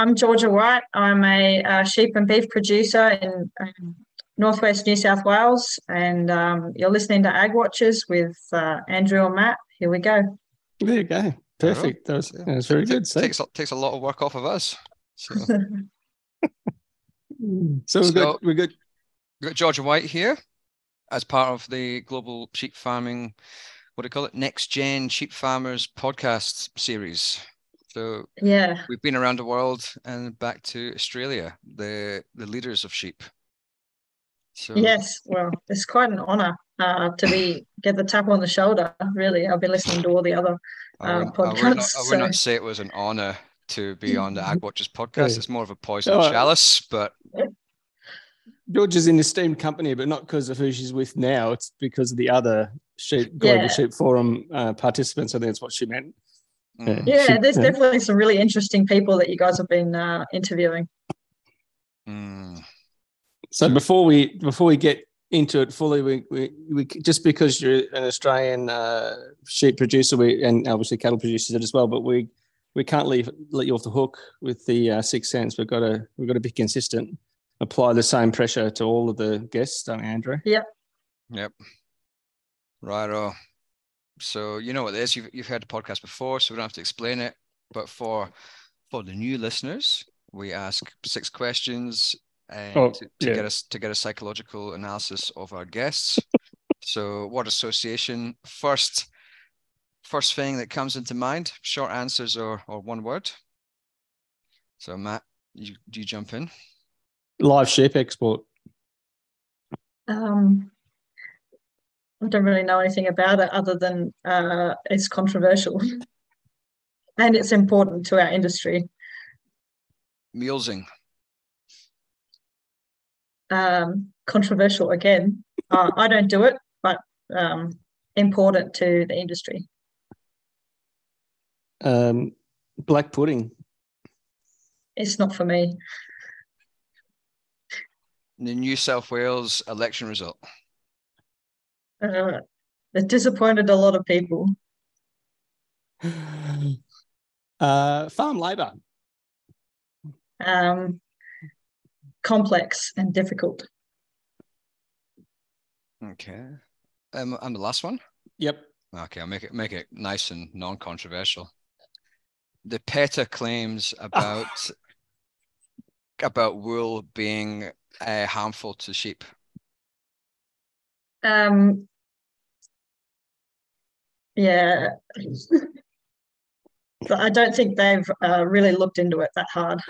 I'm Georgia White. I'm a uh, sheep and beef producer in um, northwest New South Wales, and um, you're listening to Ag Watchers with uh, Andrew and Matt. Here we go. There you go. Perfect. That was, that was very good. So. Takes takes a lot of work off of us. So, so we've got we've got we've got Georgia White here as part of the global sheep farming. What do you call it? Next Gen Sheep Farmers podcast series. So yeah, we've been around the world and back to Australia, the the leaders of sheep. So yes, well, it's quite an honour uh, to be get the tap on the shoulder. Really, I've been listening to all the other uh, podcasts. I would, not, I would not say it was an honour to be on the Ag Watchers podcast. It's more of a poison oh, chalice, but. George is in esteemed company, but not because of who she's with now. It's because of the other sheep, Global yeah. Sheep Forum uh, participants. I think that's what she meant. Mm. Yeah, there's definitely some really interesting people that you guys have been uh, interviewing. Mm. So before we before we get into it fully, we, we, we just because you're an Australian uh, sheep producer, we and obviously cattle producers as well, but we we can't leave let you off the hook with the uh, six cents. We've got to we've got to be consistent. Apply the same pressure to all of the guests, don't we, Andrew? Yep. Yep. Right. So you know what it is. You've you've heard the podcast before, so we don't have to explain it. But for for the new listeners, we ask six questions and oh, to, to yeah. get us to get a psychological analysis of our guests. so what association first first thing that comes into mind, short answers or or one word. So Matt, you do you jump in? Live sheep export. Um I don't really know anything about it other than uh, it's controversial and it's important to our industry. Mulesing. Um, controversial again. Uh, I don't do it, but um, important to the industry. Um, black pudding. It's not for me. The New South Wales election result uh, it disappointed a lot of people. Uh, farm labor. Um, complex and difficult. Okay. Um, and the last one? Yep. Okay, I'll make it make it nice and non-controversial. The PETA claims about about wool being uh, harmful to sheep. Um, yeah. but I don't think they've uh, really looked into it that hard.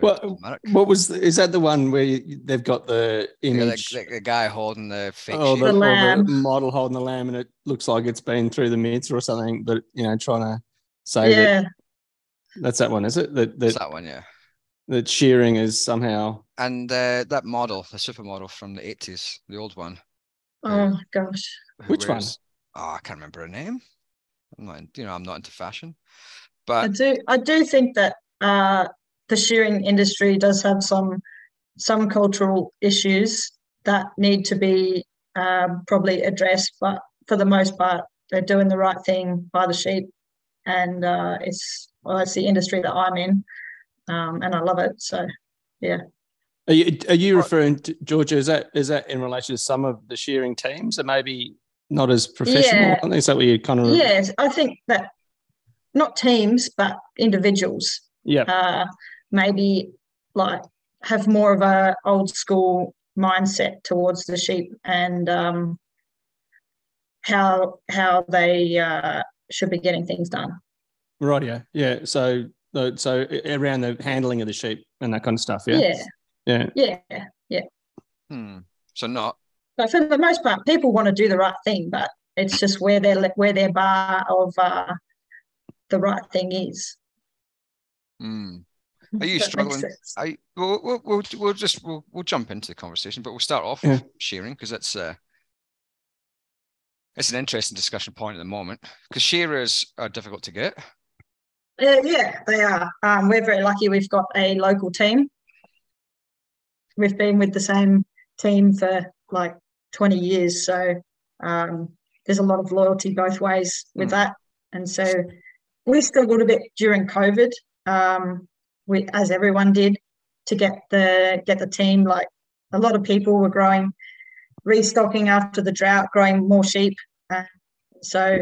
Well, what was the, is that the one where you, they've got the image? Yeah, the, the, guy holding the fake oh, the, the, lamb. the model holding the lamb, and it looks like it's been through the midst or something. But you know, trying to say yeah. that that's that one, is it? That that, that one, yeah. That shearing is somehow and uh, that model, the supermodel from the eighties, the old one. Oh uh, gosh, which one? Oh, I can't remember her name. I'm not, you know, I'm not into fashion, but I do, I do think that uh, the shearing industry does have some some cultural issues that need to be um, probably addressed. But for the most part, they're doing the right thing by the sheep, and uh, it's well, it's the industry that I'm in, um, and I love it. So, yeah. Are you, are you referring to Georgia? Is that is that in relation to some of the shearing teams, or maybe not as professional? Yeah. I think that what you kind of. Yes, I think that not teams, but individuals. Yeah. Uh, maybe like have more of a old school mindset towards the sheep and um, how how they uh, should be getting things done. Right. Yeah. Yeah. So so around the handling of the sheep and that kind of stuff. Yeah. Yeah. Yeah. Yeah. Yeah. Hmm. So not but for the most part, people want to do the right thing, but it's just where their where their bar of uh, the right thing is. Mm. Are you struggling? Are you, we'll, we'll, we'll, we'll, just we'll, we'll jump into the conversation, but we'll start off yeah. with shearing because that's uh, it's an interesting discussion point at the moment because shearers are difficult to get. Uh, yeah, they are. Um, we're very lucky. We've got a local team. We've been with the same team for like 20 years. So um, there's a lot of loyalty both ways with mm. that. And so we struggled a bit during COVID um, we, as everyone did, to get the get the team. Like a lot of people were growing, restocking after the drought, growing more sheep. Uh, so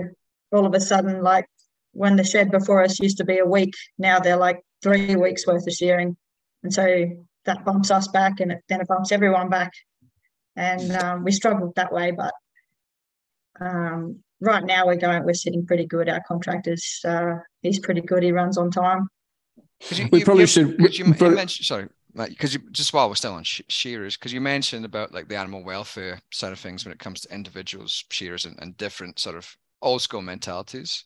all of a sudden, like when the shed before us used to be a week, now they're like three weeks worth of shearing, and so that bumps us back, and it, then it bumps everyone back, and um, we struggled that way. But um, right now we're going, we're sitting pretty good. Our contractors, uh, he's pretty good. He runs on time. You, we you, probably you, should. You, you pro- mentioned, sorry, because just while we're still on sh- shearers, because you mentioned about like the animal welfare side of things when it comes to individuals, shearers, and, and different sort of old school mentalities.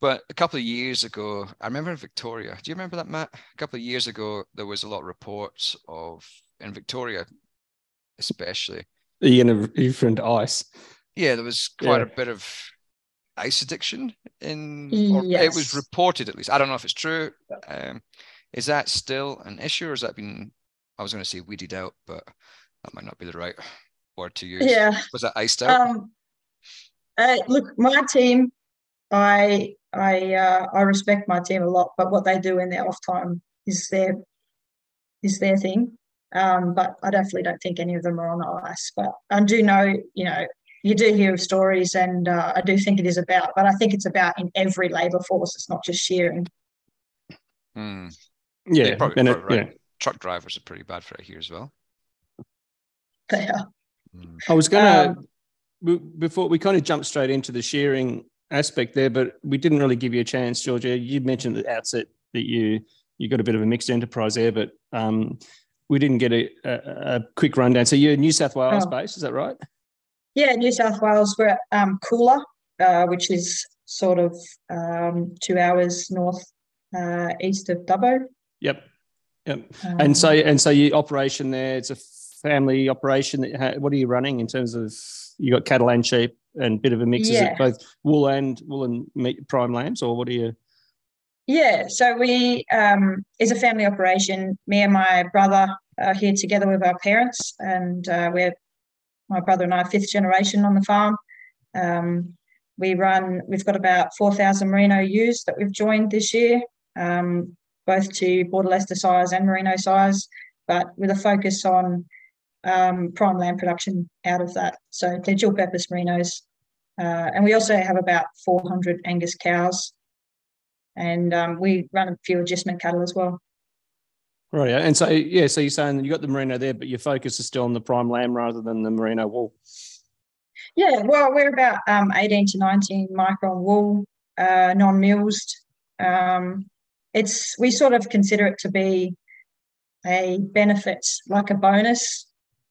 But a couple of years ago, I remember in Victoria. Do you remember that, Matt? A couple of years ago, there was a lot of reports of in Victoria, especially. Are in different ice? Yeah, there was quite Yeah. a bit of ice addiction in. Or It was reported, at least. I don't know if it's true. Um, is that still an issue, or has that been? I was going to say weeded out, but that might not be the right word to use. Yeah. Was that iced out? Um, uh, look, my team, I I uh, I respect my team a lot, but what they do in their off time is their is their thing. Um, but I definitely don't think any of them are on ice. But I do know, you know, you do hear of stories, and uh, I do think it is about. But I think it's about in every labour force. It's not just shearing. Hmm. Yeah, probably- and it- right. yeah. Truck drivers are pretty bad for it here as well. They are. Hmm. I was gonna Um, we- before we kind of jumped straight into the sharing aspect there, but we didn't really give you a chance, Georgia. You mentioned at the outset that you you got a bit of a mixed enterprise there, but um, we didn't get a, a, a quick rundown. So you're New South Wales Oh. based, is that right? Yeah, New South Wales. We're at um, Coolah, uh, which is sort of um, two hours north uh, east of Dubbo. Yep, yep. Um, and so and so your operation there, it's a family operation. That ha- what are you running in terms of you got cattle and sheep and a bit of a mix? Is it both wool and wool and meat prime lambs, or what are you? Yeah, so we um, is a family operation. Me and my brother are here together with our parents, and uh, we're my brother and I fifth generation on the farm. Um, we run. We've got about four thousand merino ewes that we've joined this year, um, both to Border Leicester sires and merino sires, but with a focus on um, prime lamb production out of that. So they're dual purpose merinos, uh, and we also have about four hundred Angus cows and um, we run a few adjustment cattle as well. Right, yeah. And so yeah, so you're saying you got the merino there, but your focus is still on the prime lamb rather than the merino wool. Yeah, well, we're about um, 18 to 19 micron wool, uh, non-mulesed. Um, it's we sort of consider it to be a benefit, like a bonus,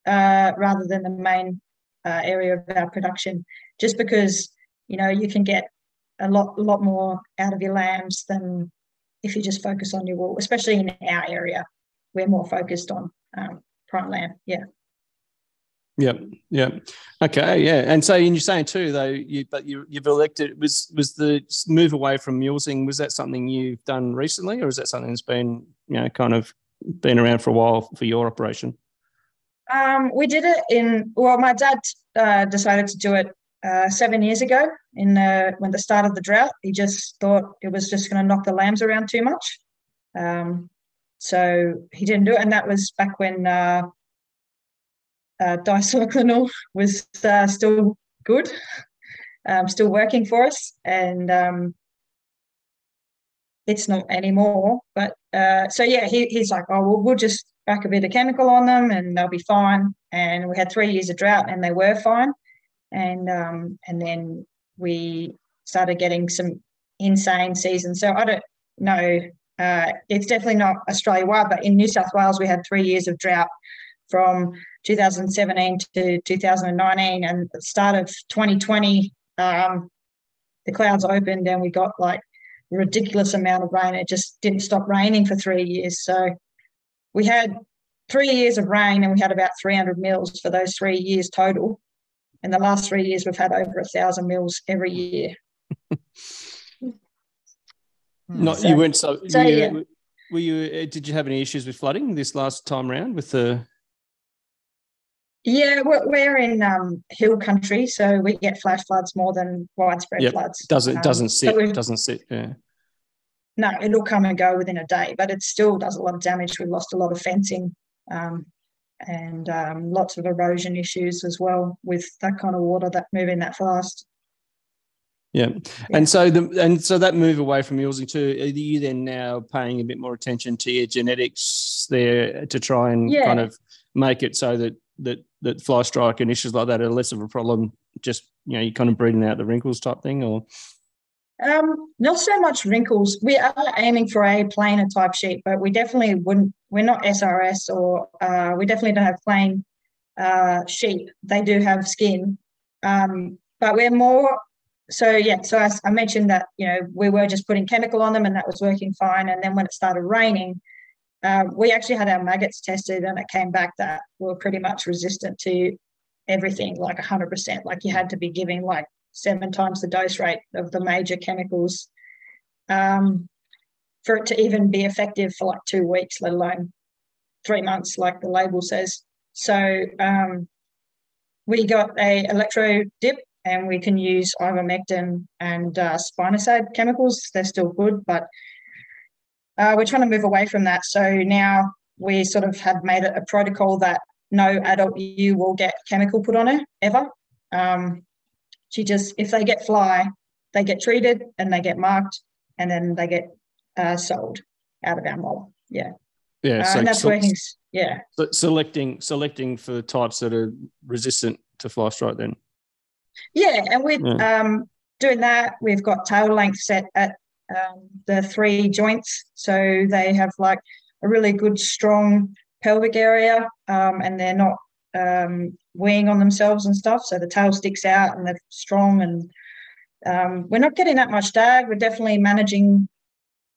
uh, rather than the main uh, area of our production. Just because you know you can get a lot, lot more out of your lambs than if you just focus on your wool. Especially in our area, we're more focused on um, prime lamb. Yeah. Yep, yep. Okay, yeah. And so and you're saying too, though, you but you you've elected was was the move away from mulesing. Was that something you've done recently, or is that something that's been you know kind of been around for a while for your operation? Um, we did it in well, my dad uh, decided to do it uh, seven years ago in the, when the start of the drought. He just thought it was just going to knock the lambs around too much, um, so he didn't do it. And that was back when uh, uh, dicyclanil was uh, still good, um, still working for us, and um, it's not anymore. But uh, so yeah, he, he's like, oh, well, we'll just back a bit of chemical on them and they'll be fine. And we had three years of drought and they were fine. And um, and then we started getting some insane seasons. So I don't know. Uh, it's definitely not Australia wide, but in New South Wales we had three years of drought from 2017 to 2019, and the start of 2020, um, the clouds opened and we got like ridiculous amount of rain. It just didn't stop raining for three years. So we had three years of rain and we had about 300 mils for those three years total. In the last three years, we've had over a thousand mils every year. Not So- you weren't so. so, were, you, yeah. were you? uh, Did you have any issues with flooding this last time round with the? Yeah, we're, we're in um, hill country, so we get flash floods more than widespread Yep, floods. Doesn't Um, doesn't sit we've- doesn't sit. Yeah. no, it'll come and go within a day, but it still does a lot of damage. We've lost a lot of fencing um, and um, lots of erosion issues as well with that kind of water that moving that fast. Yeah. yeah. And so the and so that move away from mulesing too, are you then now paying a bit more attention to your genetics there to try and yeah. kind of make it so that that that fly strike and issues like that are less of a problem just you know you're kind of breeding out the wrinkles type thing or um, not so much wrinkles. We are aiming for a plainer type sheep, but we definitely wouldn't. We're not SRS, or uh, we definitely don't have plain uh, sheep. They do have skin, um, but we're more. So yeah, so I, I mentioned that you know we were just putting chemical on them, and that was working fine. And then when it started raining, uh, we actually had our maggots tested, and it came back that we were pretty much resistant to everything, like 100%. Like you had to be giving like seven times the dose rate of the major chemicals um, for it to even be effective for like two weeks, let alone three months, like the label says. So um, we got a electro dip and we can use ivermectin and uh, spinosad chemicals. They're still good, but uh, we're trying to move away from that. So now we sort of have made it a protocol that no adult ewe will get chemical put on her ever. Um, she just, if they get fly, they get treated and they get marked and then they get uh, sold out of our model. Yeah. Yeah. Uh, so, and that's so, working. Yeah. selecting, selecting for the types that are resistant to fly strike then. Yeah. And with yeah. um, doing that, we've got tail length set at um, the three joints. So they have like a really good, strong pelvic area um, and they're not um, weighing on themselves and stuff. So the tail sticks out and they're strong. And um, we're not getting that much dag. We're definitely managing,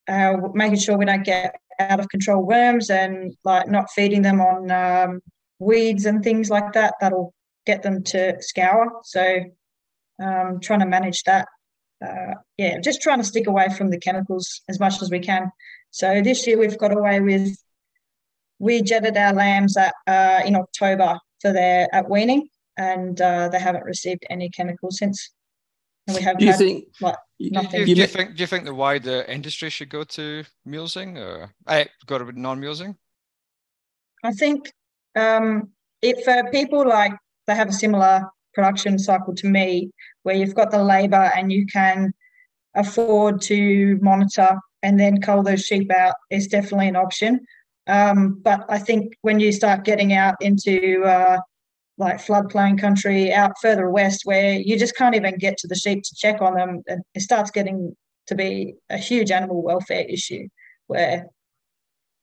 uh, making sure we don't get out of control worms and like not feeding them on um, weeds and things like that. That'll get them to scour. So um, trying to manage that. Uh, yeah, just trying to stick away from the chemicals as much as we can. So this year we've got away with we jetted our lambs at, uh, in October for their at weaning, and uh, they haven't received any chemicals since. And we have do you think like, nothing. Do, do, you think do you think the wider industry should go to mulesing or I go to non-mulesing? I think um, it for people like they have a similar production cycle to me, where you've got the labour and you can afford to monitor and then cull those sheep out is definitely an option. Um, but I think when you start getting out into uh, like floodplain country out further west, where you just can't even get to the sheep to check on them, it starts getting to be a huge animal welfare issue where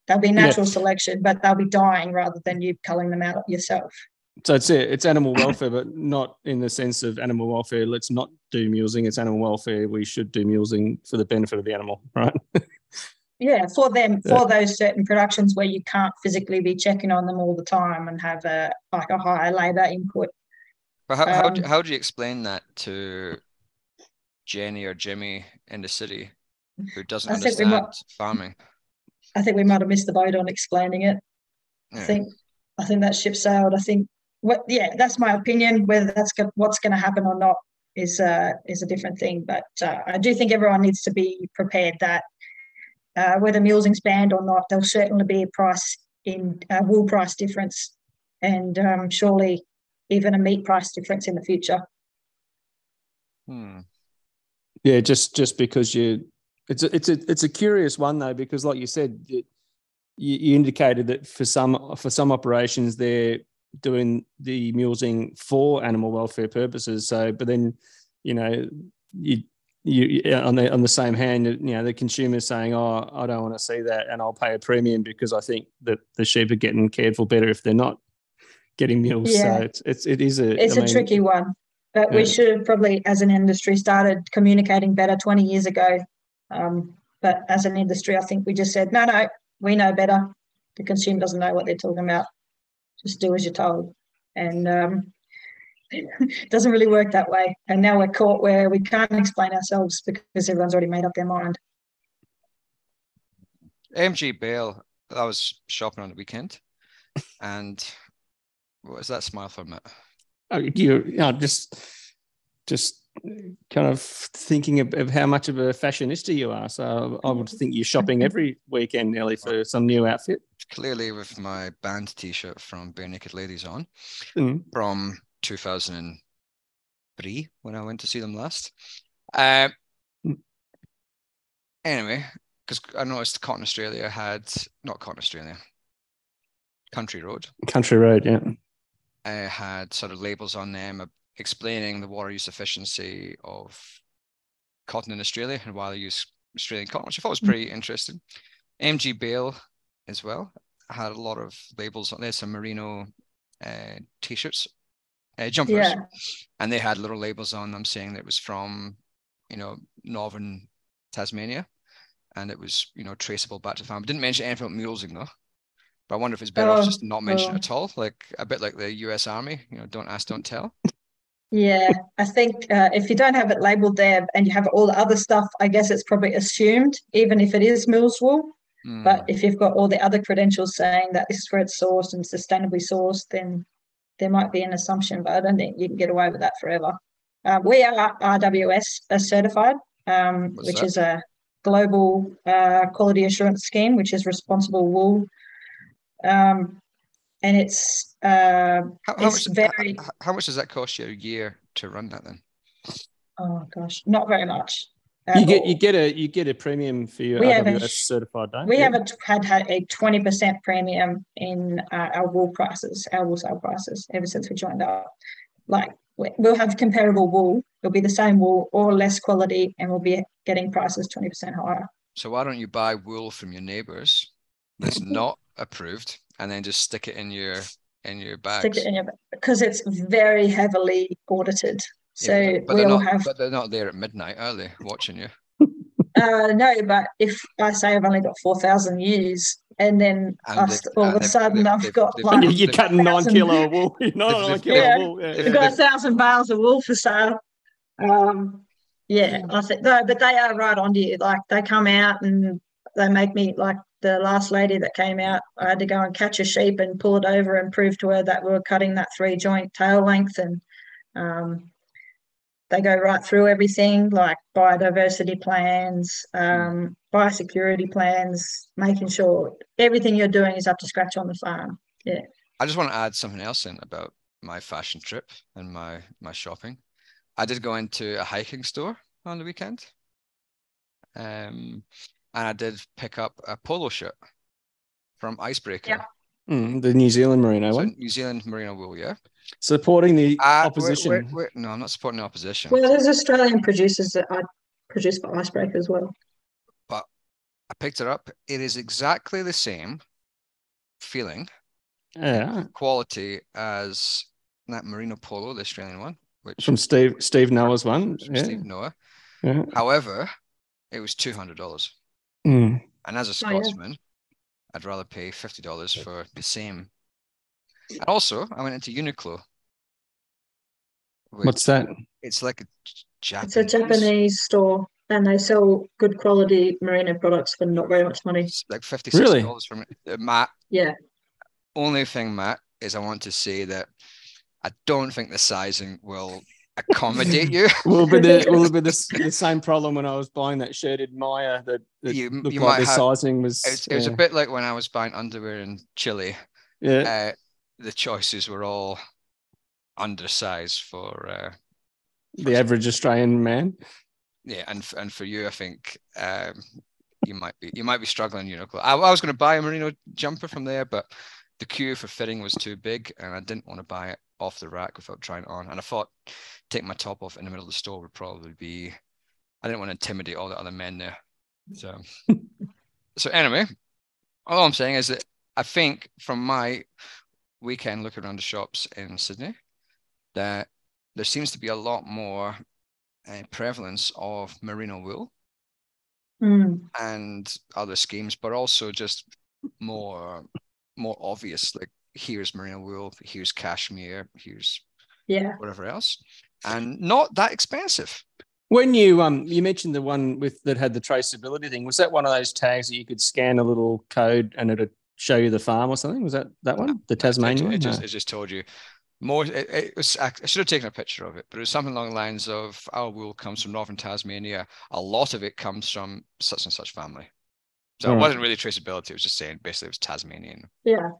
there'll be natural yeah. selection, but they'll be dying rather than you culling them out yourself. So it's it. It's animal welfare, but not in the sense of animal welfare. Let's not do mulesing. It's animal welfare. We should do mulesing for the benefit of the animal, right? yeah for them for those certain productions where you can't physically be checking on them all the time and have a like a higher labor input. But how, um, how, do, how do you explain that to jenny or jimmy in the city who doesn't I understand might, farming? I think we might have missed the boat on explaining it. Yeah. i think i think that ship sailed. I think what yeah that's my opinion. Whether that's what's going to happen or not is uh is a different thing. But uh, i do think everyone needs to be prepared that uh, whether mulesing's banned or not, there'll certainly be a price in uh, wool price difference, and um, surely even a meat price difference in the future. Hmm. Yeah, just just because you, it's a, it's a it's a curious one though because like you said, you, you indicated that for some for some operations they're doing the mulesing for animal welfare purposes. So, but then you know you you on the on the same hand, you know, the consumer is saying, "Oh, I don't want to see that, and I'll pay a premium because I think that the sheep are getting cared for better if they're not getting meals." Yeah. So it's it's it is a it's I a mean, tricky one, but yeah. we should have probably, as an industry, started communicating better twenty years ago. Um, but as an industry, I think we just said, "No, no, we know better." The consumer doesn't know what they're talking about. Just do as you're told, and um, it doesn't really work that way. And now we're caught where we can't explain ourselves because everyone's already made up their mind. M.J. Bale, I was shopping on the weekend, and what was that smile from it? Oh, you, you know, just, just kind of thinking of, of, how much of a fashionista you are. So I would think you're shopping every weekend nearly for some new outfit. Clearly, with my band T-shirt from Barenaked Ladies on mm. from 2003 when I went to see them last. Uh, mm. anyway, because I noticed Cotton Australia had not Cotton Australia, Country Road. Country Road, yeah. Uh, had sort of labels on them explaining the water use efficiency of cotton in Australia and why they use Australian cotton, which I thought was mm. pretty interesting. M.J. Bale as well had a lot of labels on there, some merino uh, t-shirts, uh, jumpers, yeah. and they had little labels on them saying that it was from, you know, northern Tasmania, and it was you know traceable back to farm. Didn't mention anything about mulesing though. But I wonder if it's better oh, off just not mention oh. it at all, like a bit like the U.S. Army, you know, don't ask, don't tell. Yeah, I think uh, if you don't have it labeled there and you have all the other stuff, I guess it's probably assumed, even if it is mulesed wool. Mm. But if you've got all the other credentials saying that this is where it's sourced and sustainably sourced, then there might be an assumption, but I don't think you can get away with that forever. Uh, we are RWS certified, um, which that? is a global uh, quality assurance scheme, which is responsible wool. Um, and it's uh, how, how it's much, very. How, how, much does that cost you a year to run that then? Oh gosh, not very much. You get you get a you get a premium for your we RWS a, certified, don't we? You? have a, had had a twenty percent premium in uh, our wool prices, our wool sale prices, ever since we joined up. Like we'll have comparable wool; it'll be the same wool or less quality, and we'll be getting prices twenty percent higher. So why don't you buy wool from your neighbours that's not approved and then just stick it in your in your bag. Stick it in your because it's very heavily audited. So yeah, but, we'll not, have. But they're not there at midnight, are they? Watching you. Uh, no, but if I say I've only got four thousand years, and then and all of a sudden I've got like you're cutting nine kilo of wool. Not nine kilo yeah, wool. Yeah. We've got a thousand bales of wool for sale. Um, yeah, I think no, but they are right on to you. Like they come out and they make me like the last lady that came out, I had to go and catch a sheep and pull it over and prove to her that we were cutting that three joint tail length. And um, they go right through everything like biodiversity plans, um, biosecurity plans, making sure everything you're doing is up to scratch on the farm. Yeah. I just want to add something else in about my fashion trip and my my shopping. I did go into a hiking store on the weekend. Um, and I did pick up a polo shirt from Icebreaker. Yeah. Mm, the New Zealand Merino so one. New Zealand Merino wool, yeah. Supporting the uh, opposition. We're, we're, we're, no, I'm not supporting the opposition. Well, there's Australian producers that I produce for Icebreaker as well. But I picked it up. It is exactly the same feeling, yeah, quality as that Merino Polo, the Australian one, which from Steve Steve Noah's one. Yeah. Steve Noah. Yeah. However, it was two hundred dollars. Mm. And as a Scotsman, oh, yeah. I'd rather pay fifty dollars for the same. And also, I went into Uniqlo. What's that? It's like a Japanese. It's a Japanese store, and they sell good quality merino products for not very much money. It's like fifty six dollars really? from uh, Matt. Yeah. Only thing, Matt, is I want to say that I don't think the sizing will accommodate you. will be the will be the, the same problem when I was buying that shirted Maya that, that you, looked you like the have, sizing was. It was, it was a bit like when I was buying underwear in Chile. Yeah, uh, the choices were all undersized for, uh, for the average Australian man. Yeah, and and for you, I think um, you might be you might be struggling. You know, I, I was going to buy a merino jumper from there, but the queue for fitting was too big, and I didn't want to buy it off the rack without trying it on. And I thought taking my top off in the middle of the store would probably be I didn't want to intimidate all the other men there. So so anyway, all I'm saying is that I think from my weekend looking around the shops in Sydney that there seems to be a lot more uh, prevalence of merino wool mm. and other schemes, but also just more more obvious. Like here's merino wool, here's cashmere, here's yeah. whatever else. And not that expensive when you um you mentioned the one with that had the traceability thing was that one of those tags that you could scan a little code and it'd show you the farm or something? Was that that one? The tasmanian it, just, it just told you more it, it, was I should have taken a picture of it, but it was something along the lines of our wool comes from northern Tasmania. A lot of it comes from such and such family. So it wasn't really traceability. It was just saying basically it was Tasmanian. Yeah.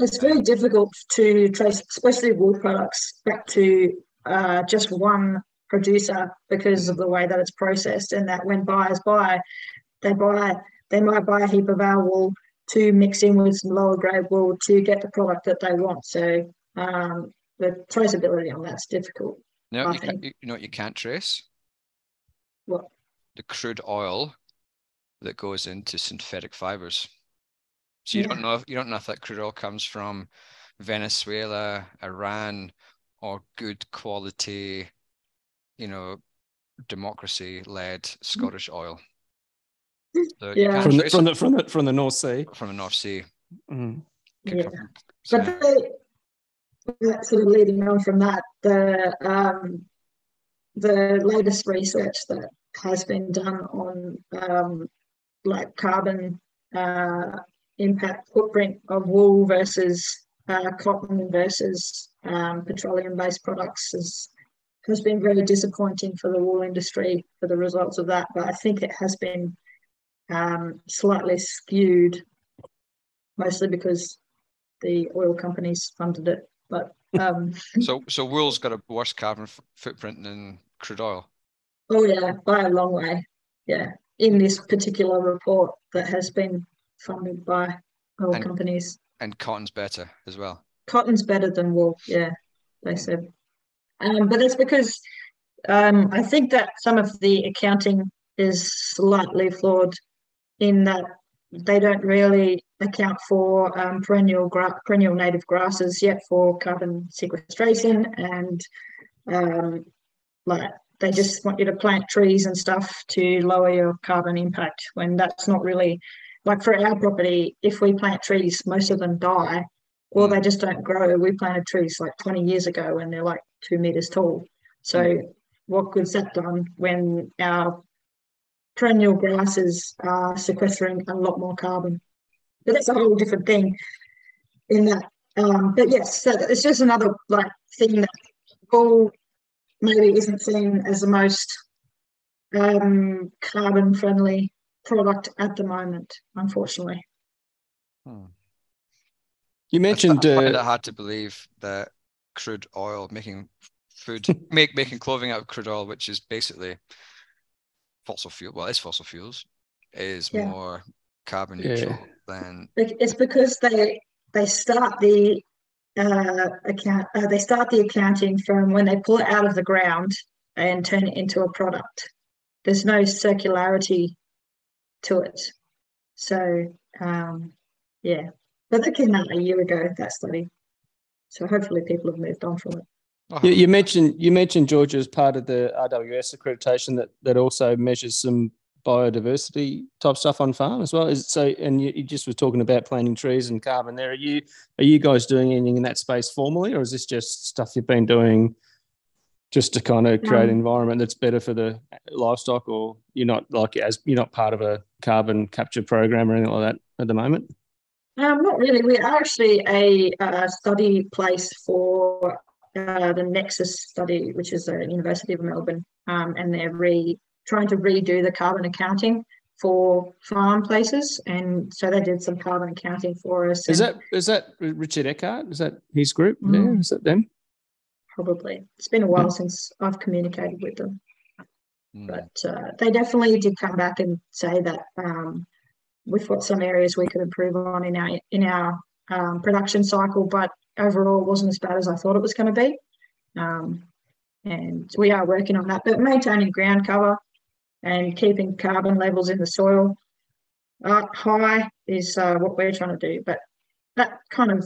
It's very difficult to trace, especially wool products, back to uh, just one producer because of the way that it's processed, and that when buyers buy, they buy they might buy a heap of our wool to mix in with some lower grade wool to get the product that they want. So um, the traceability on that's difficult. No, you, can, you know what you can't trace? What? The crude oil that goes into synthetic fibers. So you yeah. don't know if you don't know if that crude oil comes from Venezuela, Iran, or good quality, you know, democracy-led mm. Scottish oil. So yeah, from the, from the, from the from the North Sea. From the North Sea. Mm. Yeah, but the, sort of leading on from that, the um, the latest research that has been done on um, like carbon uh, impact footprint of wool versus uh, cotton versus um, petroleum-based products is, has been very disappointing for the wool industry for the results of that. But I think it has been um, slightly skewed, mostly because the oil companies funded it. But um, so so wool's got a worse carbon f- footprint than crude oil. Oh yeah, by a long way. Yeah, in this particular report that has been funded by oil and, companies. And cotton's better as well. Cotton's better than wool. Yeah, they said. Um, but that's because um, I think that some of the accounting is slightly flawed in that they don't really account for um, perennial gra- perennial native grasses yet for carbon sequestration and um, like they just want you to plant trees and stuff to lower your carbon impact when that's not really like for our property if we plant trees most of them die or they just don't grow we planted trees like 20 years ago and they're like two meters tall so what good's that done when our perennial grasses are sequestering a lot more carbon. But that's a whole different thing in that. Um, but yes, so it's just another like thing that wool maybe isn't seen as the most um, carbon friendly product at the moment, unfortunately. Hmm. You mentioned I find uh, it hard to believe that crude oil making food make making clothing out of crude oil, which is basically fossil fuel. Well, it's fossil fuels is yeah. more carbon neutral yeah. than. It's because they they start the uh, account. Uh, they start the accounting from when they pull it out of the ground and turn it into a product. There's no circularity to it. So um, yeah, but that came out a year ago. That study. So hopefully people have moved on from it. You, you, mentioned you mentioned Georgia as part of the RWS accreditation that that also measures some biodiversity type stuff on farm as well. Is so, and you, you, just were talking about planting trees and carbon. There, are you are you guys doing anything in that space formally, or is this just stuff you've been doing just to kind of create an environment that's better for the livestock, or you're not like as you're not part of a carbon capture program or anything like that at the moment? Um, not really. We are actually a uh, study place for uh, the Nexus study, which is the University of Melbourne, um, and they're re trying to redo the carbon accounting for farm places, and so they did some carbon accounting for us. Is that is that Richard Eckard? Is that his group? Mm, yeah, is that them? Probably. It's been a while mm. since I've communicated with them, mm. but uh, they definitely did come back and say that um, we've got some areas we could improve on in our in our um, production cycle, but overall it wasn't as bad as I thought it was going to be. Um, and we are working on that, but maintaining ground cover and keeping carbon levels in the soil uh, high is uh, what we're trying to do. But that kind of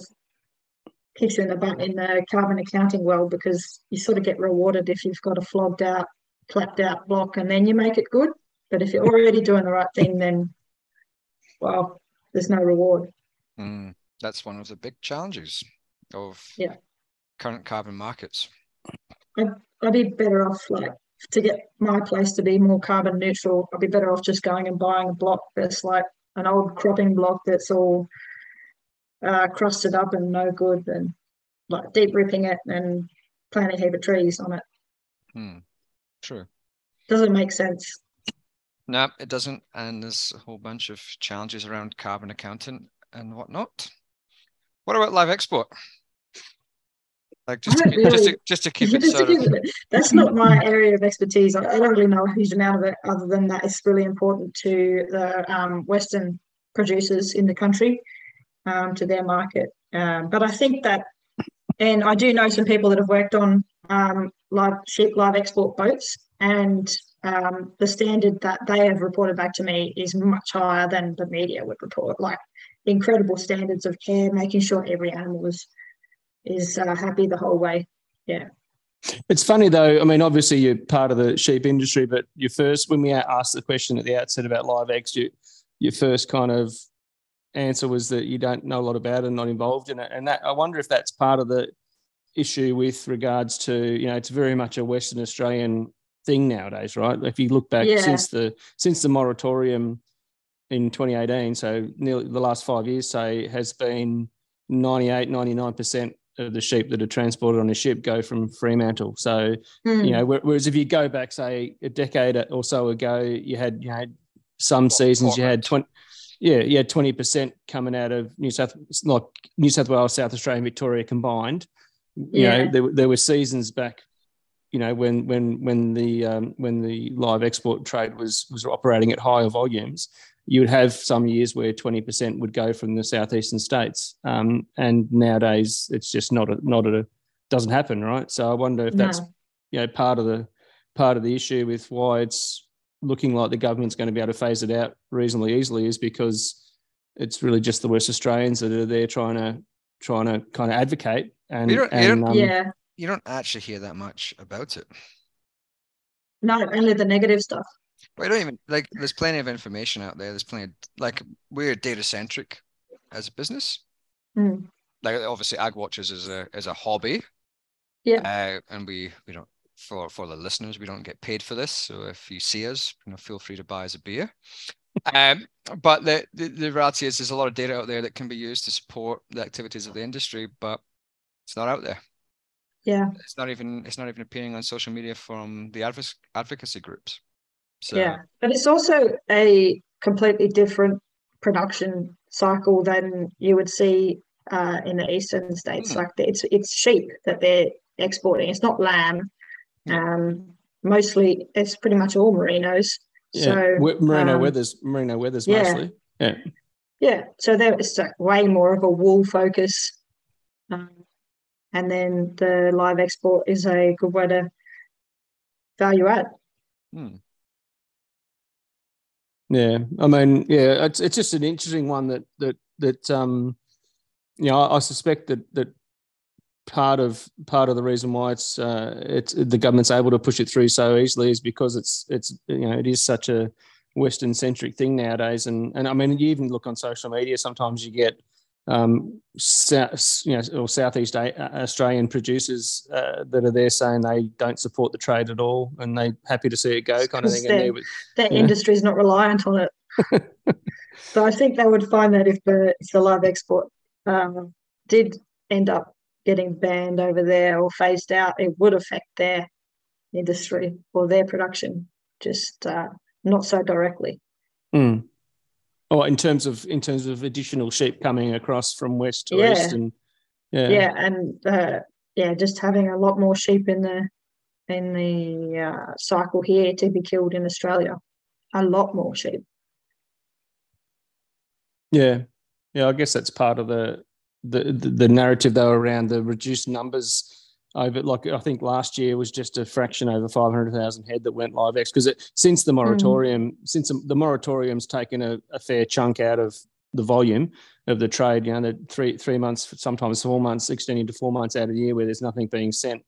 kicks in the butt in the carbon accounting world because you sort of get rewarded if you've got a flogged out, clapped out block and then you make it good. But if you're already doing the right thing, then, well, there's no reward. Mm, that's one of the big challenges of yeah. current carbon markets? I'd, I'd be better off like to get my place to be more carbon neutral. I'd be better off just going and buying a block that's like an old cropping block that's all uh, crusted up and no good than like deep ripping it and planting a heap of trees on it. Hmm. True. Doesn't make sense. No, it doesn't. And there's a whole bunch of challenges around carbon accounting and whatnot. What about live export? Like just to, really, just, to, just to keep it sort of. That's not my area of expertise. I don't really know a huge amount of it, other than that it's really important to the um, Western producers in the country, um, to their market. Um, but I think that, and I do know some people that have worked on um, live sheep live export boats, and um, the standard that they have reported back to me is much higher than the media would report. Like incredible standards of care, making sure every animal is is uh, happy the whole way. Yeah. It's funny though. I mean, obviously you're part of the sheep industry, but your first when we asked the question at the outset about live eggs, you, your first kind of answer was that you don't know a lot about it and not involved in it. And that I wonder if that's part of the issue with regards to you know it's very much a Western Australian thing nowadays, right? If you look back yeah. since the since the moratorium in 2018, so nearly the last five years, say, has been 98, 99 percent of the sheep that are transported on a ship go from Fremantle. So, mm. you know, whereas if you go back, say, a decade or so ago, you had you had some seasons you had twenty, yeah, you had twenty percent coming out of New South, like New South Wales, South Australia, Victoria combined. You yeah. know, there, there were seasons back, you know, when when when the um, when the live export trade was was operating at higher volumes, you would have some years where 20% would go from the southeastern states. Um, and nowadays it's just not a not a doesn't happen right? So i wonder if that's no. you know part of the part of the issue with why it's looking like the government's going to be able to phase it out reasonably easily is because it's really just the west australians that are there trying to trying to kind of advocate and, you don't, and you don't, um, yeah you don't actually hear that much about it no only the negative stuff we don't even like. There's plenty of information out there. There's plenty of like we're data centric as a business. Mm. Like obviously, Ag Watchers is a is a hobby. Yeah. Uh, and we we don't for for the listeners we don't get paid for this. So if you see us, you know, feel free to buy us a beer. um, but the, the the reality is, there's a lot of data out there that can be used to support the activities of the industry, but it's not out there. Yeah. It's not even it's not even appearing on social media from the advocacy groups. So. Yeah, but it's also a completely different production cycle than you would see uh, in the eastern states. Mm. Like it's it's sheep that they're exporting. It's not lamb. Um, mostly, it's pretty much all merinos. Yeah. So merino um, wethers, merino wethers yeah. mostly. Yeah. Yeah. So there is like way more of a wool focus. Um, and then the live export is a good way to value add. Hmm. Yeah, I mean, yeah, it's it's just an interesting one that that that um, you know, I, I suspect that that part of part of the reason why it's uh, it's the government's able to push it through so easily is because it's it's you know it is such a Western centric thing nowadays, and and I mean you even look on social media sometimes you get um, south, you know, or Southeast uh, Australian producers uh, that are there saying they don't support the trade at all and they're happy to see it go, kind of thing. Their, their industry is not reliant on it. so I think they would find that if the if the live export um, did end up getting banned over there or phased out, it would affect their industry or their production, just uh, not so directly. Mm. Oh, in terms of in terms of additional sheep coming across from west to yeah. east, and yeah, yeah, and uh, yeah, just having a lot more sheep in the in the uh, cycle here to be killed in Australia, a lot more sheep. Yeah, yeah, I guess that's part of the the the, the narrative though around the reduced numbers over like I think last year was just a fraction over 500,000 head that went live X because since the moratorium, mm. since the moratorium's taken a, a, fair chunk out of the volume of the trade, you know, the three three months, sometimes four months, extending to four months out of the year where there's nothing being sent.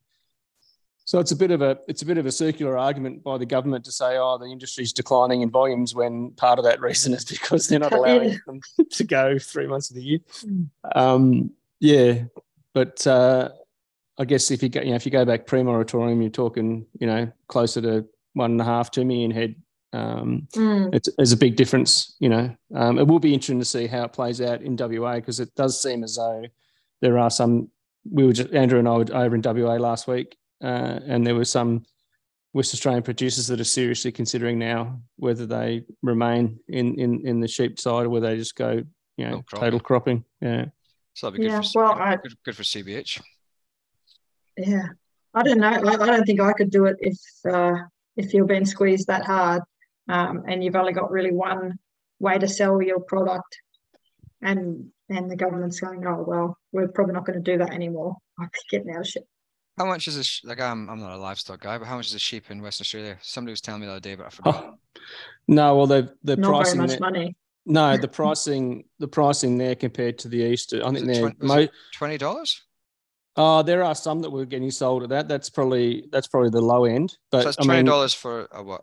So it's a bit of a it's a bit of a circular argument by the government to say, oh, the industry's declining in volumes when part of that reason is because they're not allowing them to go three months of the year. Um, yeah, but uh, I guess if you go, you know, if you go back pre-moratorium, you're talking, you know, closer to one and a half, two million head. Um, mm. it's, it's, a big difference, you know. Um, it will be interesting to see how it plays out in WA because it does seem as though there are some we were just Andrew and I were over in WA last week, uh, and there were some West Australian producers that are seriously considering now whether they remain in in, in the sheep side or whether they just go, you know, cropping. total cropping. Yeah. So that'd be good, Yeah, for, well, good, I- good, good for CBH. Yeah, I don't know. I, I don't think I could do it if uh, if you're being squeezed that hard, um, and you've only got really one way to sell your product, and and the government's going, oh well, we're probably not going to do that anymore. I think getting out of shit. How much is a sh- like I'm I'm not a livestock guy, but how much is a sheep in Western Australia? Somebody was telling me the other day, but I forgot. Oh, no, well, the the Not very pricing much there, money. no, the pricing the pricing there compared to the east, I think they're twen- was mo- Twenty dollars. Oh, there are some that were getting sold at that. That's probably that's probably the low end. But So that's I twenty mean, dollars for a what?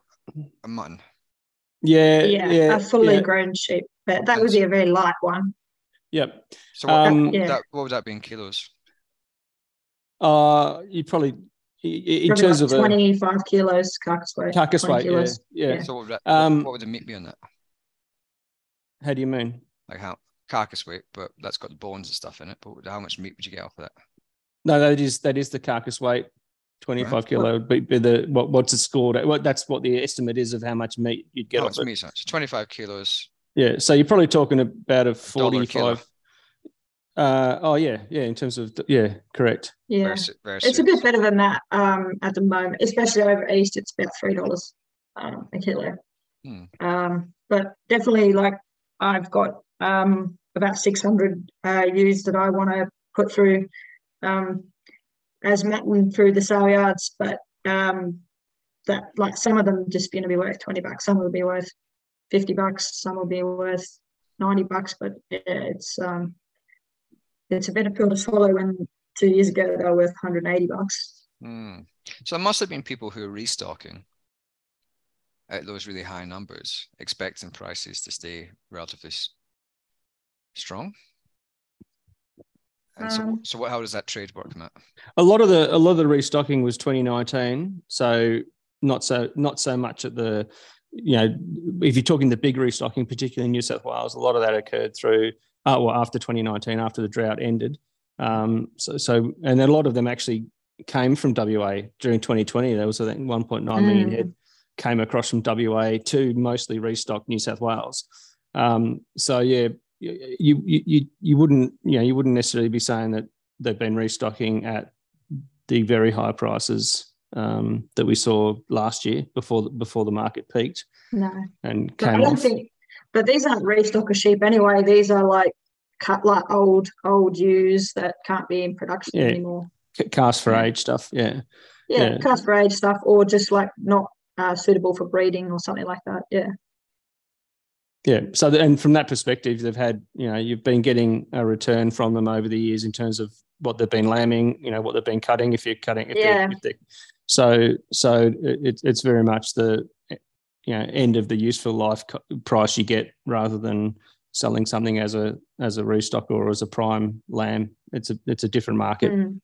A mutton. yeah, Yeah, yeah, a fully yeah, grown sheep, but that would be a very light one. Yep. So what, Um, Yeah. that, what would that be in kilos? Uh, you probably i- i- in Probably terms like of a 25 kilos carcass weight. carcass weight, yeah, kilos. yeah, Yeah. So what would that? Um, what would the meat be on that? How do you mean? Like how carcass weight, but that's got the bones and stuff in it. But how much meat would you get off of that? No, that is that is the carcass weight. Twenty five Right. kilo would be, be the what what's it scored at? What that's what the estimate is of how much meat you'd get How off much it. meat? So twenty-five kilos. Yeah, so you're probably talking about a Dollar a kilo. forty-five. Uh, oh yeah, yeah. In terms of yeah, correct. Yeah. Versus, versus, It's a bit better than that um, at the moment, especially over east. It's about three dollars um, a kilo. Hmm. Um, but definitely, like I've got um, about six hundred uh, ewes that I want to put through um, as mutton through the sale yards. But um, that like some of them just going to be worth twenty bucks. Some will be worth fifty bucks. Some will be worth ninety bucks. But yeah, it's um, it's a better pill to swallow when two years ago they were worth 180 bucks. Hmm. So there must have been people who are restocking at those really high numbers, expecting prices to stay relatively strong. And so, Um, so what? How does that trade work, Matt? A lot of the a lot of the restocking was 2019, so not so not so much at the you know if you're talking the big restocking, particularly in New South Wales, a lot of that occurred through uh, well after 2019, after the drought ended. Um, so, so and a lot of them actually came from WA during 2020. There was I think 1.9 million Mm. head came across from WA to mostly restock New South Wales. Um, so yeah, you, you you you wouldn't you know you wouldn't necessarily be saying that they've been restocking at the very high prices um, that we saw last year before the, before the market peaked No, and but I don't off. think. But these aren't restocker sheep anyway. These are like cut like old old ewes that can't be in production Yeah. anymore. Cast for Yeah. age stuff. Yeah, Yeah, Yeah. cast for age stuff, or just like not uh, suitable for breeding or something like that. Yeah, yeah. So the, and from that perspective, they've had you know you've been getting a return from them over the years in terms of what they've been lambing. You know what they've been cutting. If you're cutting, if they're- Yeah. if they're, so so it, it's very much the you know end of the useful life price you get rather than selling something as a as a restock or as a prime lamb. It's a it's a different market. Mm.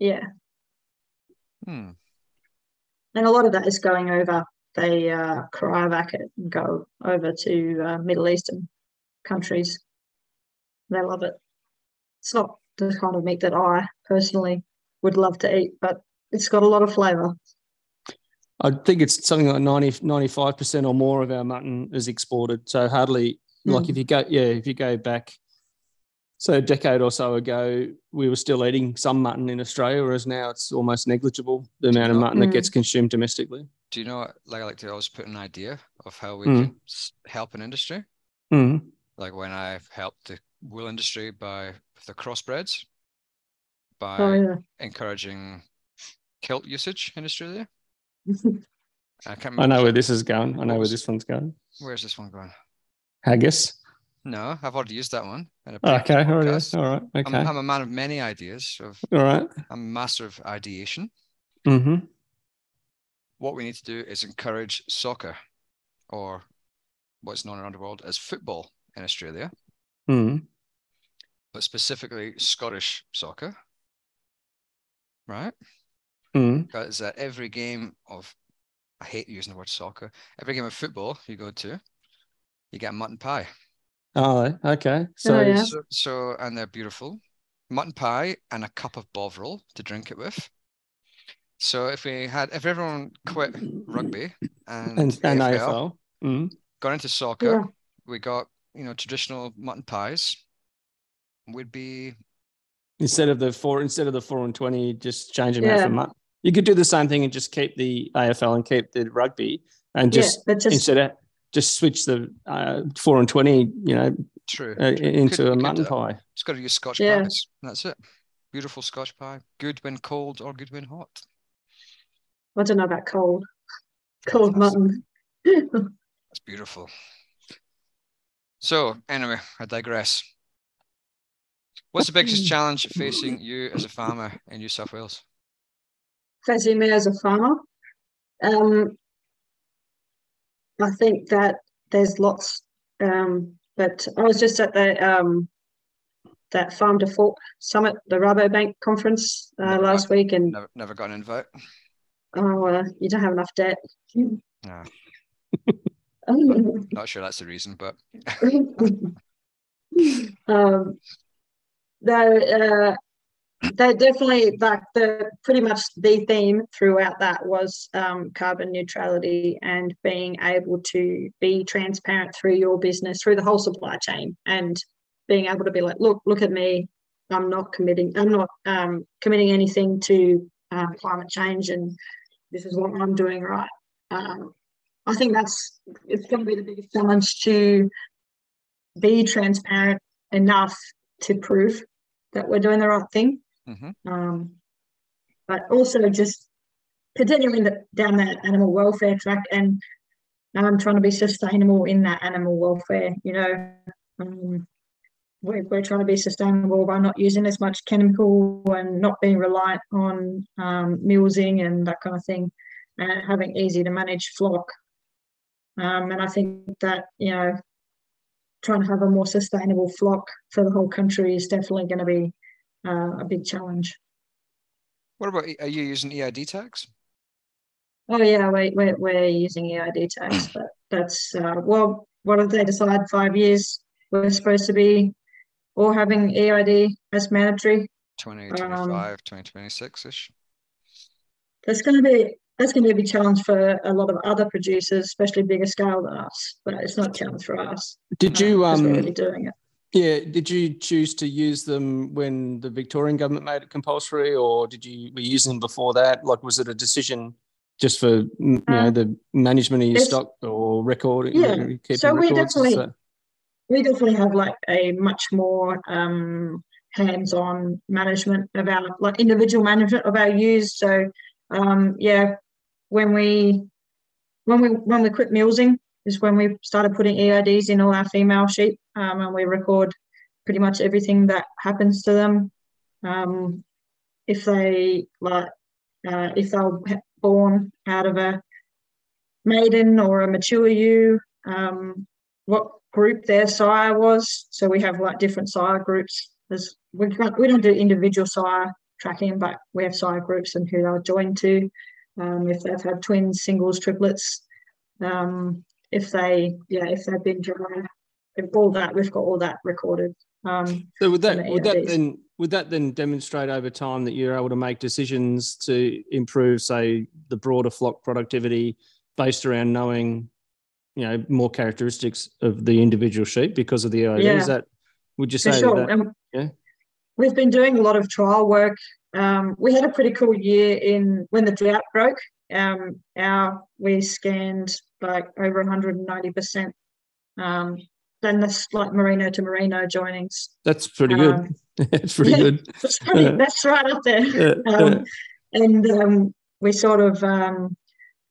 yeah, Hmm. and a lot of that is going over. They uh, cryovac it and go over to uh, Middle Eastern countries. They love it. It's not the kind of meat that I personally would love to eat, but it's got a lot of flavour. I think it's something like 90, 95% or more of our mutton is exported. So hardly like Mm. if you go, yeah, if you go back, so a decade or so ago, we were still eating some mutton in Australia, whereas now it's almost negligible the amount of mutton that Mm. gets consumed domestically. Do you know? what- Like I like to always put an idea of how we Hmm. can help an industry. Mm. Like when I've helped the wool industry by the crossbreds, by Oh yeah. encouraging kilt usage in Australia. I can't remember. I know where this is going. I know where this one's going. Where's this one going? Haggis. No, I've already used that one. a Okay. previous All right. All right. I'm, Okay. I'm a man of many ideas. Of All right. I'm a master of ideation. Mm-hmm. What we need to do is encourage soccer, or what's known around the world as football in Australia, Mm. but specifically Scottish soccer. Right? Mm. Because at every game of, I hate using the word soccer, every game of football you go to, you get a mutton pie. Oh, okay. So, yeah. So, so and they're beautiful. mutton pie and a cup of bovril to drink it with. So if we had, if everyone quit rugby and, And, and AFL, AFL. Mm. got into soccer, we got you know traditional mutton pies. We'd be Instead of the four, instead of the four and twenty, just change them out for month. You could do the same thing and just keep the AFL and keep the rugby, and just yeah, just instead of just switch the uh, four and twenty, you know, true. uh, true. into Could- a mutton do that. pie. Just got to use Scotch Yeah. pies. That's it. Beautiful Scotch pie. Good when cold or good when hot. I don't know about cold, cold mutton. That's beautiful. So anyway, I digress. What's the biggest challenge facing you as a farmer in New South Wales? facing me as a farmer. Um, I think that there's lots, um, but I was just at the um, that Farm to Fork Summit, the Rabobank conference uh, Never last week, and Never, never got an invite. Oh, uh, you don't have enough debt. Nah, um, not sure that's the reason, but um, though uh, they definitely like the pretty much the theme throughout that was um, carbon neutrality and being able to be transparent through your business through the whole supply chain and being able to be like look look at me i'm not committing i'm not um, committing anything to uh, climate change and this is what i'm doing right um, i think that's it's going to be the biggest challenge to be transparent enough to prove that we're doing the right thing. Mhm. Um, but also just continuing the, down that animal welfare track and um, trying to be sustainable in that animal welfare. You know, um, we're, we're trying to be sustainable by not using as much chemical and not being reliant on um, mulesing and that kind of thing, and having easy to manage flock. Um, and I think that you know trying to have a more sustainable flock for the whole country is definitely going to be uh, a big challenge. what about are you using EID tags? Oh yeah, we, we're we're using EID tags, but that's uh, well, what did they decide? Five years we're supposed to be all having EID as mandatory. 2025, 2026 ish. That's going to be that's going to be a big challenge for a lot of other producers, especially bigger scale than us. But it's not a challenge for us. Did you uh, 'cause we're um already doing it? yeah, did you choose to use them when the Victorian government made it compulsory or did you were you using them before that? Like was it a decision just for you know Uh, the management of your stock or record Yeah, keeping so we definitely- So- we definitely have like a much more um, hands-on management of our like individual management of our ewes. So um, yeah, when we when we when we quit mulesing is when we started putting EIDs in all our female sheep, um, and we record pretty much everything that happens to them. Um, if they like, uh, if they're born out of a maiden or a mature ewe, um, what group their sire was. So we have like different sire groups. There's we can't, we don't do individual sire tracking, but we have sire groups and who they're joined to. Um, if they've had twins, singles, triplets, um, if they yeah, if they've been dry, all that we've got all that recorded. Um, So would that the would that then would that then demonstrate over time that you're able to make decisions to improve, say, the broader flock productivity based around knowing, you know, more characteristics of the individual sheep because of the EID? Yeah. Is that would you For say sure. that? Yeah. We've been doing a lot of trial work. Um, we had a pretty cool year in when the drought broke. Um, our we scanned like over 190 percent. Um, then that's like merino to merino joinings. That's pretty Um, good. That's pretty yeah. good. That's pretty. That's right up there. Um, and um, we sort of um,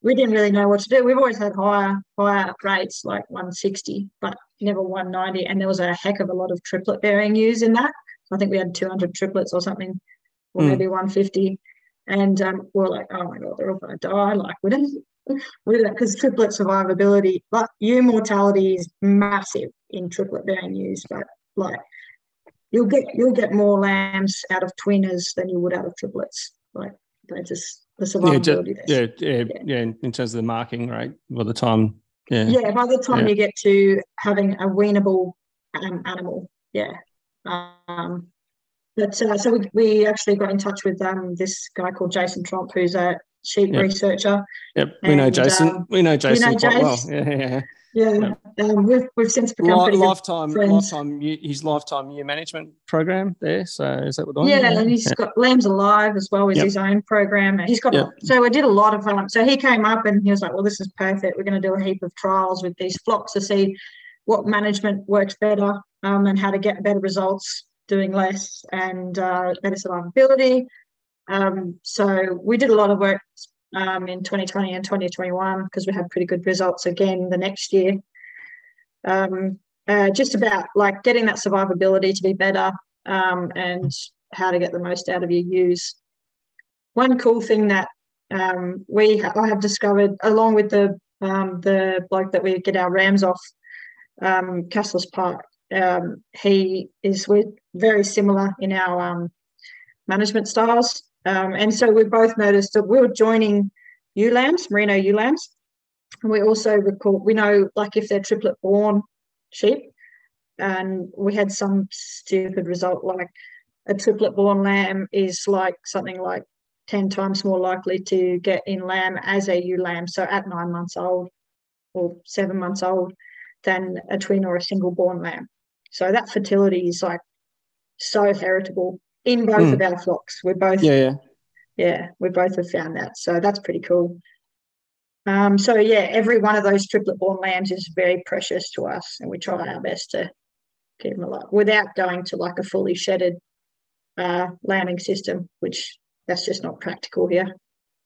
we didn't really know what to do. We've always had higher higher rates like 160, but never 190. And there was a heck of a lot of triplet bearing ewes in that. I think we had 200 triplets or something, or Mm. maybe 150. And um, we're like, oh my god, they're all going to die. Like we didn't, we don't, because triplet survivability, but ewe mortality is massive in triplet bearing ewes. But like, you'll get you'll get more lambs out of twinners than you would out of triplets. Like they just the yeah, ju- survivability. there. yeah, yeah, yeah. In terms of the marking, right? By the time, yeah, yeah by the time Yeah. you get to having a weanable um, animal yeah um, but uh, so we, we actually got in touch with um, this guy called Jason Trompf, who's a sheep Yep. researcher. Yep, we know Jason. um, we know Jason know quite well. Yeah, yeah, Yeah, um, we've we've since become Li- pretty good lifetime, lifetime, his lifetime ewe management program there. So is that what one? Yeah, and he's got Lambs Alive as well as Yep. his own program. And he's got Yep. so we did a lot of um, so he came up and he was like, Well, this is perfect. We're gonna do a heap of trials with these flocks to see what management works better um, and how to get better results doing less and uh, better survivability. Um, so we did a lot of work um, in 2020 and 2021 because we had pretty good results again the next year. Um, uh, just about like getting that survivability to be better um, and how to get the most out of your ewes. One cool thing that um, we ha- I have discovered, along with the um, the bloke that we get our rams off, um, Castles Park, um, he is we're very similar in our management styles, um, and so we both noticed that we were joining ewe lambs, merino ewe lambs, and we also recall we know like if they're triplet born sheep, and we had some stupid result like a triplet born lamb is like something like 10 times more likely to get in lamb as a ewe lamb, so at nine months old or seven months old, than a twin or a single born lamb. So that fertility is like so heritable in both Mm. of our flocks. We're both Yeah, yeah. yeah, we both have found that. So that's pretty cool. Um, so yeah, every one of those triplet born lambs is very precious to us, and we try our best to keep them alive without going to like a fully shedded uh, lambing system, which that's just not practical here.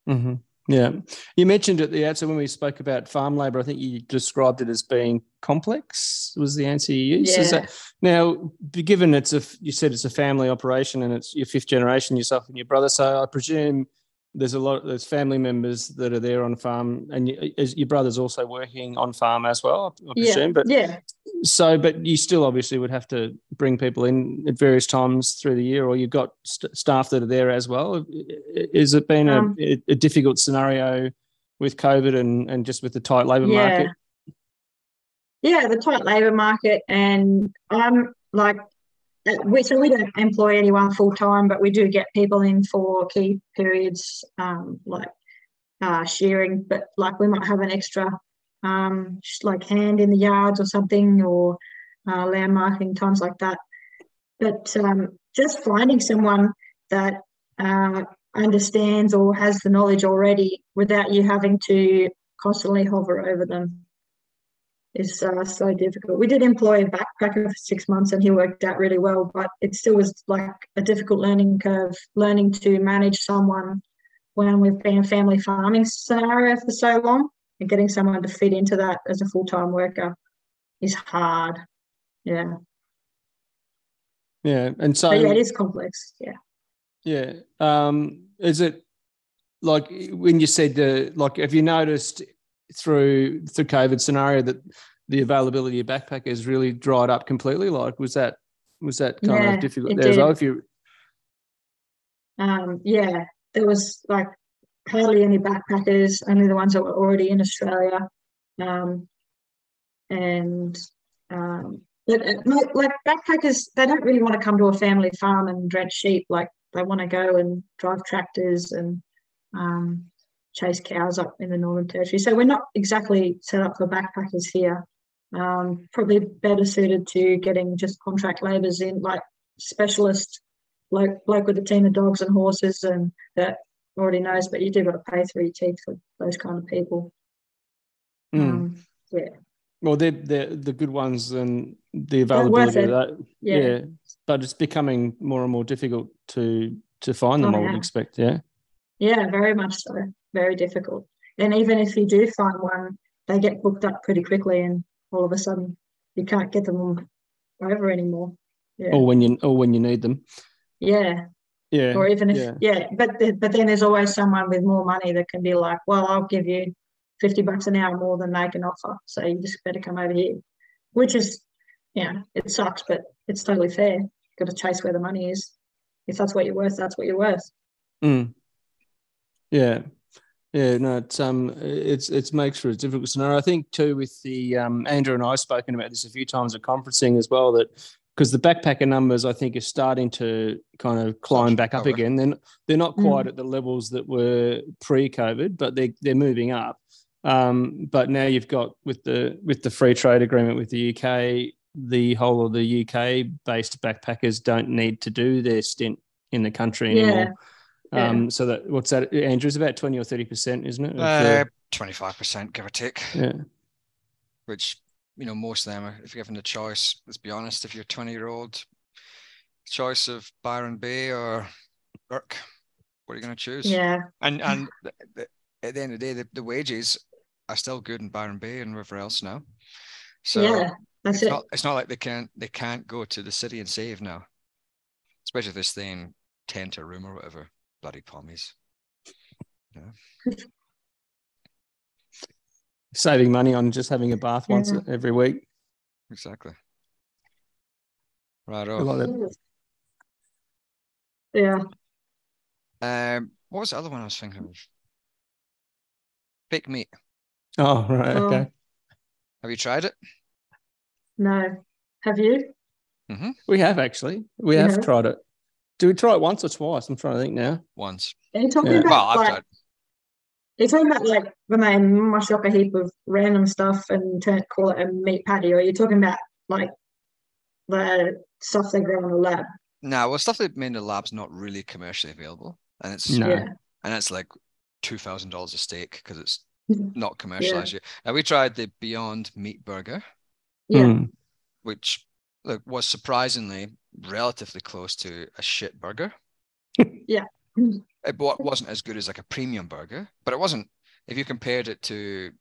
hmm Yeah. You mentioned at the outset when we spoke about farm labor, I think you described it as being complex, was the answer you used. Yeah. that, now, given it's a, you said it's a family operation and it's your fifth generation, yourself and your brother. So I presume there's a lot, of there's family members that are there on farm and you, is your brother's also working on farm as well, I Yeah, presume. But yeah, so, but you still obviously would have to bring people in at various times through the year, or you've got st- staff that are there as well. Has it been a, Um, a, a difficult scenario with COVID and, and just with the tight labour yeah, market? yeah. The tight labour market, and I'm like, we so we don't employ anyone full time, but we do get people in for key periods, um, like uh, shearing. But like we might have an extra, um, like hand in the yards or something, or uh, times like that. But um, just finding someone that uh, understands or has the knowledge already without you having to constantly hover over them is uh, so difficult. We did employ a backpacker for six months and he worked out really well, but it still was like a difficult learning curve, learning to manage someone when we've been a family farming scenario for so long and getting someone to fit into that as a full time worker is hard. Yeah. Yeah, and so But yeah, it is complex. Yeah. yeah, um, is it like when you said the like? Have you noticed through through COVID scenario that the availability of backpackers really dried up completely? Like, was that was that kind Yeah, of difficult there as well? If you Um, yeah, there was like hardly any backpackers, only the ones that were already in Australia. Um, and um, but uh, like backpackers, they don't really want to come to a family farm and drench sheep. Like they want to go and drive tractors and um, chase cows up in the Northern Territory. So we're not exactly set up for backpackers here. Um, probably better suited to getting just contract labourers in, like specialist bloke, bloke with a team of dogs and horses and that already knows, but you do got to pay through your teeth for those kind of people. Mm. Um, yeah, Well, they're, they're the good ones and the availability of that. yeah, Yeah. But it's becoming more and more difficult to to find them, Oh, I would yeah. expect. Yeah. Yeah, very much so. Very difficult. And even if you do find one, they get booked up pretty quickly, and all of a sudden you can't get them over anymore. Yeah, Or when you or when you need them. yeah. Yeah. Or even if yeah. yeah, but the, but then there's always someone with more money that can be like, well, I'll give you fifty bucks an hour more than they can offer, so you just better come over here. Which is, yeah, it sucks, but it's totally fair. You've got to chase where the money is. If that's what you're worth, that's what you're worth. Mm. Yeah. Yeah, no, it's um, it's it's makes for a difficult scenario. I think too with the um, Andrew and I have spoken about this a few times at conferencing as well. That because the backpacker numbers I think are starting to kind of climb back up again. Then they're not quite Mm. at the levels that were pre-COVID, but they're they're moving up. Um, but now you've got with the with the free trade agreement with the UK, the whole of the UK based backpackers don't need to do their stint in the country Yeah. anymore. Yeah. Um, so that what's that, Andrew? It's about twenty or thirty percent, isn't it? Uh, 25%, give or take, yeah. which, you know, most of them, are, if you're given the choice, let's be honest, if you're 20 year old, choice of Byron Bay or Bourke, what are you going to choose? Yeah. And and th- th- at the end of the day, the, the wages are still good in Byron Bay and wherever else now. So yeah. That's it's it. not it's not like they can't they can't go to the city and save now. Especially if they're staying tent or room or whatever. Bloody pommies. saving money on just having a bath once Yeah. every week. Exactly. Right. I like that. Yeah. Um, what was the other one I was thinking of? Fake meat. Oh, right. Oh. Okay. Have you tried it? No. Have you? We have actually. We You have have? tried it. Do we try it once or twice? I'm trying to think now. Once. Are you talking Yeah. about Well, I've like tried. are you talking about like when they mush up a heap of random stuff and turn call it a meat patty, or are you talking about like the stuff they grow in the lab? No, well, stuff that made in the lab's not really commercially available, and it's No. Yeah. and it's like two thousand dollars a steak because it's Mhm. not commercialized yet. Now we tried the Beyond Meat Burger, Yeah. Mm. which look was surprisingly relatively close to a shit burger. Yeah. It wasn't as good as like a premium burger, but it wasn't. If you compared it to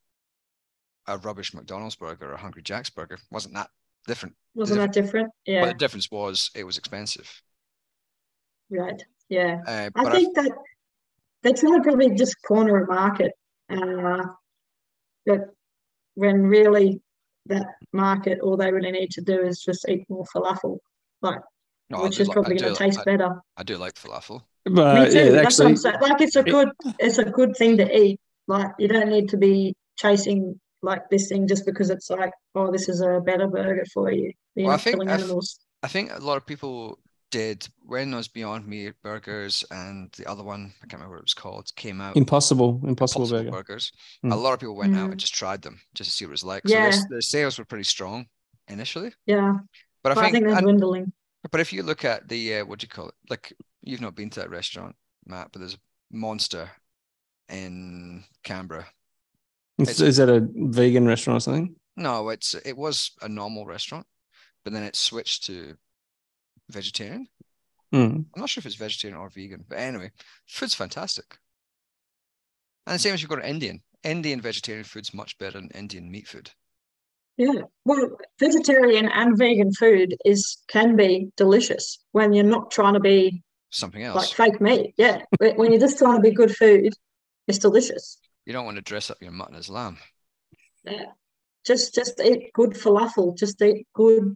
a rubbish McDonald's burger or a Hungry Jack's burger, wasn't that different? Wasn't that different? But Yeah. the difference was it was expensive. Right. Yeah. Uh, I but think that they try to probably just corner a market, uh, that when really that market, all they really need to do is just eat more falafel, like no, which is li- I probably going to taste I- better. I do like falafel. But Me too. Yeah, That's what actually, I'm saying. Like it's a good, it's a good thing to eat. Like you don't need to be chasing like this thing just because it's like, oh, this is a better burger for you. You're Well, I think killing animals. I think a lot of people did when those Beyond Meat burgers and the other one, I can't remember what it was called, came out. impossible, impossible Impossible burger. burgers. Mm. A lot of people went out Mm. and just tried them just to see what it was like. Yeah. So their, their sales were pretty strong initially. Yeah, But I but I think, think they're and- dwindling. but if you look at the uh, what do you call it? Like you've not been to that restaurant, Matt, but there's a monster in Canberra. Is, It's- is that a vegan restaurant or something? No, it's it was a normal restaurant, but then it switched to vegetarian. Mm. I'm not sure if it's vegetarian or vegan, but anyway, food's fantastic. And the same as you've got Indian. Indian vegetarian food's much better than Indian meat food. Yeah, well, vegetarian and vegan food is can be delicious when you're not trying to be Something else. like fake meat. Yeah, when you're just trying to be good food, it's delicious. You don't want to dress up your mutton as lamb. Yeah. Just just eat good falafel. Just eat good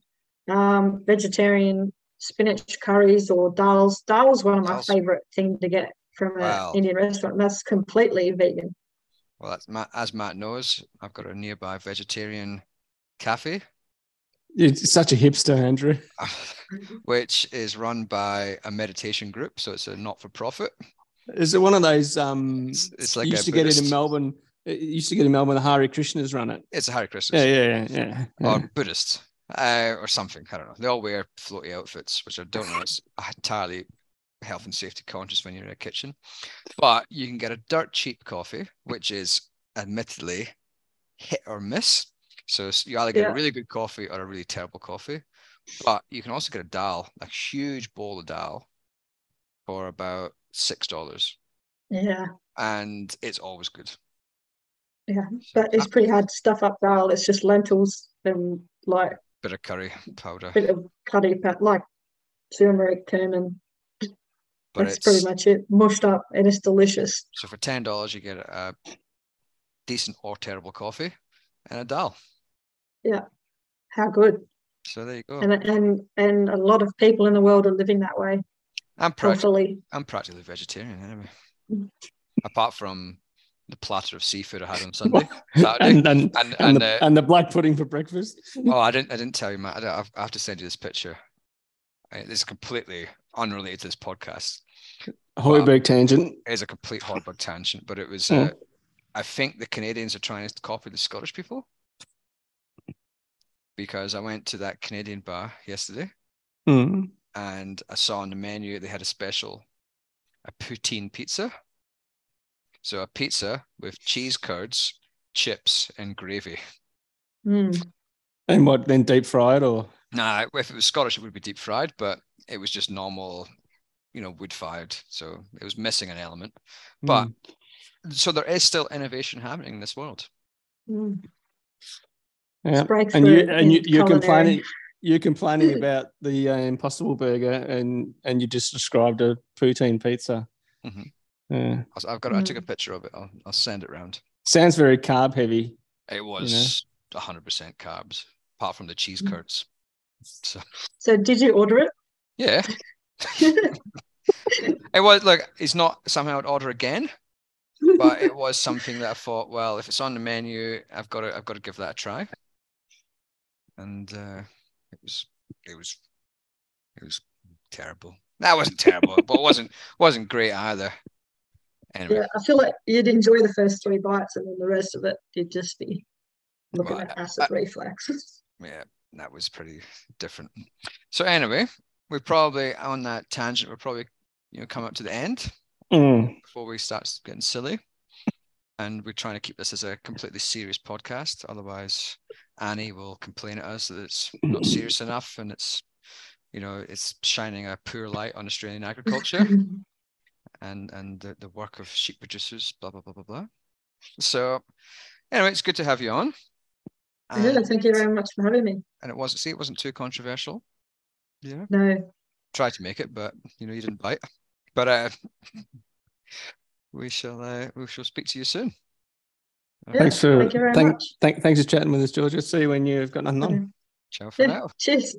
um, vegetarian spinach curries or dals. Dal is one of my favorite thing to get from an Wow. Indian restaurant. That's completely vegan. Well, that's Matt, as Matt knows, I've got a nearby vegetarian cafe, It's such a hipster, Andrew. which is run by a meditation group. So it's a not-for-profit. Is it one of those? Um, It's, it's like used to get it in Melbourne. It used to get in Melbourne. The Hare Krishnas run it. It's a Hare Krishna. Yeah, yeah, yeah. yeah. or Buddhist uh, or something. I don't know. They all wear floaty outfits, which I don't know It's entirely health and safety conscious when you're in a kitchen. But you can get a dirt cheap coffee, which is admittedly hit or miss. So you either get Yeah. a really good coffee or a really terrible coffee. But you can also get a dal, a huge bowl of dal, for about six dollars, Yeah, and it's always good. yeah. But it's pretty hard to stuff up dal. It's just lentils and like bit of curry powder, bit of curry, but like turmeric, cumin. but That's pretty much it. Mushed up, and it's delicious. So for ten dollars, you get a decent or terrible coffee and a dal. Yeah how good! So there you go. And and and a lot of people in the world are living that way I'm practically. I'm practically vegetarian anyway. Mm. Apart from the platter of seafood I had on Sunday. Saturday. and, and, And and, and the, uh, and the black pudding for breakfast. oh, I didn't I didn't tell you, Matt. I, don't- I have to send you this picture. It's completely unrelated to this podcast. Hoiberg tangent. It is a complete Hoiberg tangent, but it was. Mm. Uh, I think the Canadians are trying to copy the Scottish people because I went to that Canadian bar yesterday Mm. and I saw on the menu they had a special, a poutine pizza. So a pizza with cheese curds, chips, and gravy. Mm. And what then deep fried or Nah, if it was Scottish, it would be deep fried, but it was just normal, you know, wood fired. So it was missing an element. But Mm. so there is still innovation happening in this world. Mm. Yeah. Breakthrough and you and you, you're culinary. complaining you're complaining about the uh, impossible burger and and you just described a poutine pizza Mhm. yeah I- I've got. I took a Mm. picture of it. I'll, I'll send it around. sounds very carb heavy It was 100% carbs, apart from the cheese Mm. curds. So So did you order it? yeah, it was. like it's not something I would order again, but it was something that I thought, well, if it's on the menu, I've got to. I've got to give that a try. And uh, it was. It was. It was terrible. That wasn't terrible, but it wasn't wasn't great either. Anyway, yeah, I feel like you'd enjoy the first three bites and then the rest of it you'd just be looking Well, at acid reflux. yeah, that was pretty different. So anyway, we're probably on that tangent. We're probably you know come up to the end Mm. before we start getting silly, and we're trying to keep this as a completely serious podcast. Otherwise, Annie will complain at us that it's not serious enough, and it's you know it's shining a poor light on Australian agriculture and and the, the work of sheep producers. Blah blah blah blah blah. So anyway, it's good to have you on. yeah, And, thank you very much for having me. and it wasn't see it wasn't too controversial. Yeah. No, tried to make it, but you know you didn't bite. But uh, we shall uh, we shall speak to you soon. Yeah, thanks for thank you very thank, much. thank, thanks for chatting with us georgia see you when you've got nothing on Ciao for Yeah, now. cheers.